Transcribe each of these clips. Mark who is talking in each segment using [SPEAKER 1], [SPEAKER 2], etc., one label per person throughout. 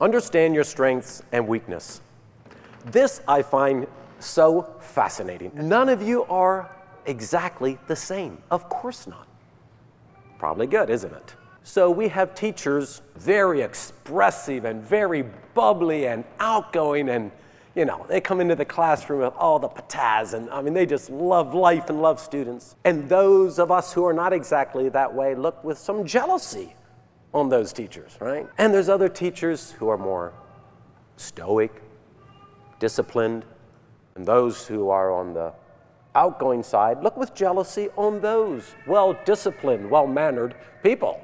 [SPEAKER 1] Understand your strengths and weakness. This I find so fascinating. None of you are exactly the same. Of course not. Probably good, isn't it? So we have teachers very expressive and very bubbly and outgoing and you know, they come into the classroom with all the pataz, and I mean, they just love life and love students. And those of us who are not exactly that way look with some jealousy on those teachers, right? And there's other teachers who are more stoic, disciplined, and those who are on the outgoing side look with jealousy on those well disciplined, well mannered people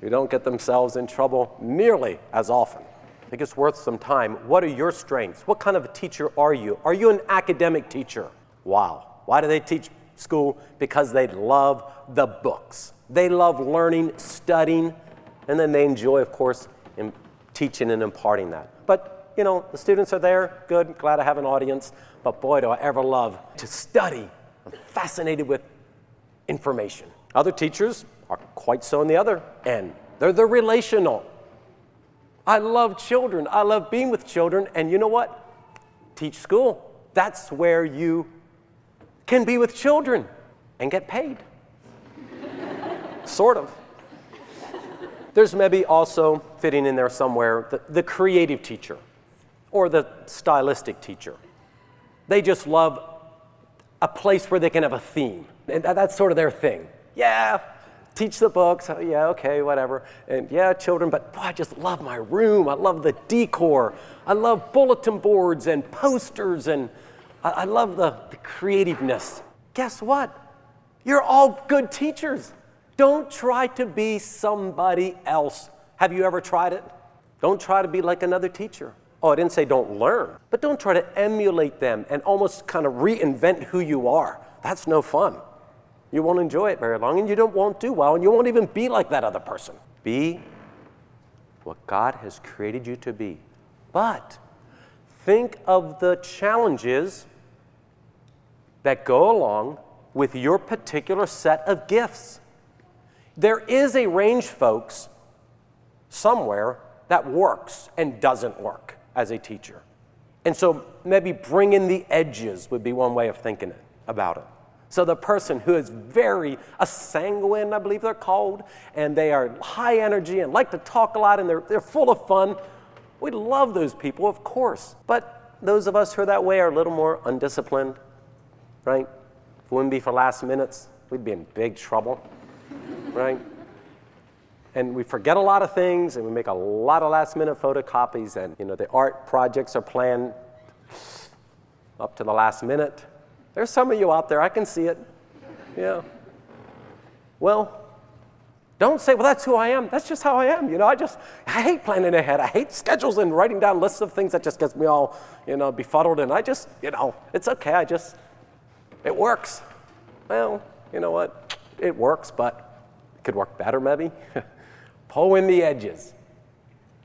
[SPEAKER 1] who don't get themselves in trouble nearly as often. I think it's worth some time. What are your strengths? What kind of a teacher are you? Are you an academic teacher? Wow. Why do they teach school? Because they love the books. They love learning, studying, and then they enjoy, of course, teaching and imparting that. But, you know, the students are there, good, glad I have an audience, but boy, do I ever love to study. I'm fascinated with information. Other teachers are quite so on the other end. They're the relational. I love children. I love being with children. And you know what? Teach school. That's where you can be with children and get paid. sort of. There's maybe also fitting in there somewhere the, the creative teacher or the stylistic teacher. They just love a place where they can have a theme. And that's sort of their thing. Yeah, teach the books. Oh, yeah, okay, whatever. And yeah, children, but boy, I just love my room. I love the decor. I love bulletin boards and posters, and I, I love the, the creativeness. Guess what? You're all good teachers. Don't try to be somebody else. Have you ever tried it? Don't try to be like another teacher. Oh, I didn't say don't learn, but don't try to emulate them and almost kind of reinvent who you are. That's no fun. You won't enjoy it very long and you don't won't do well and you won't even be like that other person. Be what God has created you to be. But think of the challenges that go along with your particular set of gifts. There is a range, folks, somewhere that works and doesn't work as a teacher. And so maybe bring in the edges would be one way of thinking it, about it. So the person who is very a sanguine, I believe they're called, and they are high energy and like to talk a lot and they're, they're full of fun. We love those people, of course. But those of us who are that way are a little more undisciplined, right? If it wouldn't be for last minutes, we'd be in big trouble, right? and we forget a lot of things and we make a lot of last minute photocopies and you know the art projects are planned up to the last minute. There's some of you out there i can see it. Yeah. Well don't say well that's who i am. That's just how i am you know? I just i hate planning ahead. I hate schedules and writing down lists of things that just gets me all you know befuddled and i just you know it's okay. I just it works. Well you know what? It works but could work better maybe pull in the edges.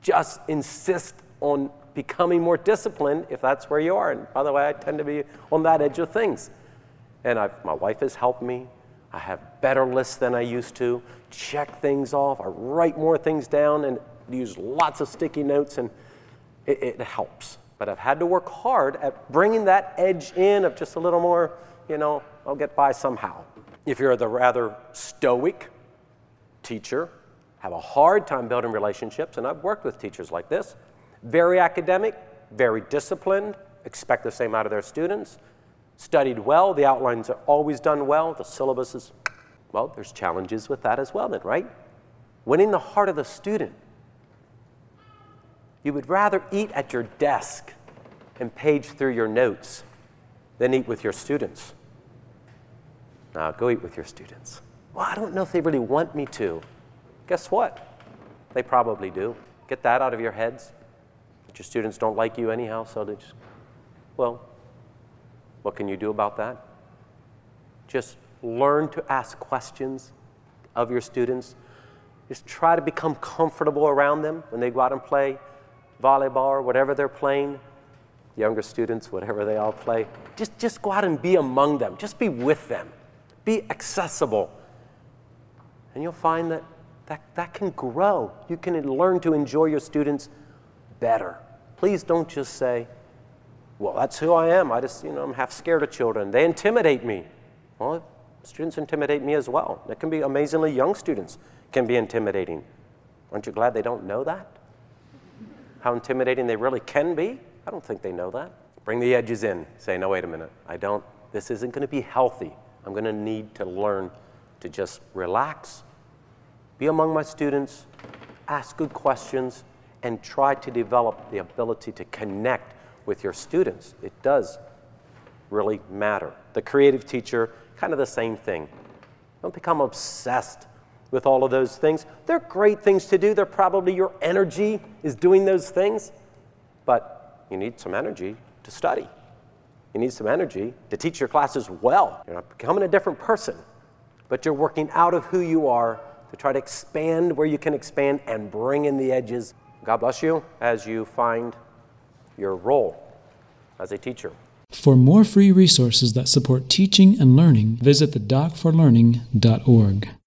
[SPEAKER 1] Just insist on becoming more disciplined if that's where you are. And by the way, I tend to be on that edge of things. And I've, my wife has helped me. I have better lists than I used to. Check things off. I write more things down and use lots of sticky notes, and it, it helps. But I've had to work hard at bringing that edge in of just a little more, you know, I'll get by somehow. If you're the rather stoic teacher, have a hard time building relationships, and I've worked with teachers like this. Very academic, very disciplined, expect the same out of their students, studied well, the outlines are always done well, the syllabus is, well, there's challenges with that as well, then, right? Winning the heart of the student. You would rather eat at your desk and page through your notes than eat with your students. Now, go eat with your students. Well, I don't know if they really want me to. Guess what? They probably do. Get that out of your heads. That your students don't like you anyhow, so they just, well, what can you do about that? Just learn to ask questions of your students. Just try to become comfortable around them when they go out and play volleyball or whatever they're playing. Younger students, whatever they all play. Just, just go out and be among them. Just be with them. Be accessible. And you'll find that that, that can grow. You can learn to enjoy your students better. Please don't just say, well, that's who I am. I just, you know, I'm half scared of children. They intimidate me. Well, students intimidate me as well. It can be amazingly young students can be intimidating. Aren't you glad they don't know that? How intimidating they really can be? I don't think they know that. Bring the edges in. Say, no, wait a minute. I don't, this isn't going to be healthy. I'm going to need to learn to just relax, be among my students, ask good questions, and try to develop the ability to connect with your students. It does really matter. The creative teacher, kind of the same thing. Don't become obsessed with all of those things. They're great things to do. They're probably your energy is doing those things. But you need some energy to study. You need some energy to teach your classes well. You're not becoming a different person, but you're working out of who you are to try to expand where you can expand and bring in the edges. God bless you as you find your role as a teacher.
[SPEAKER 2] For more free resources that support teaching and learning, visit thedockforlearning.org.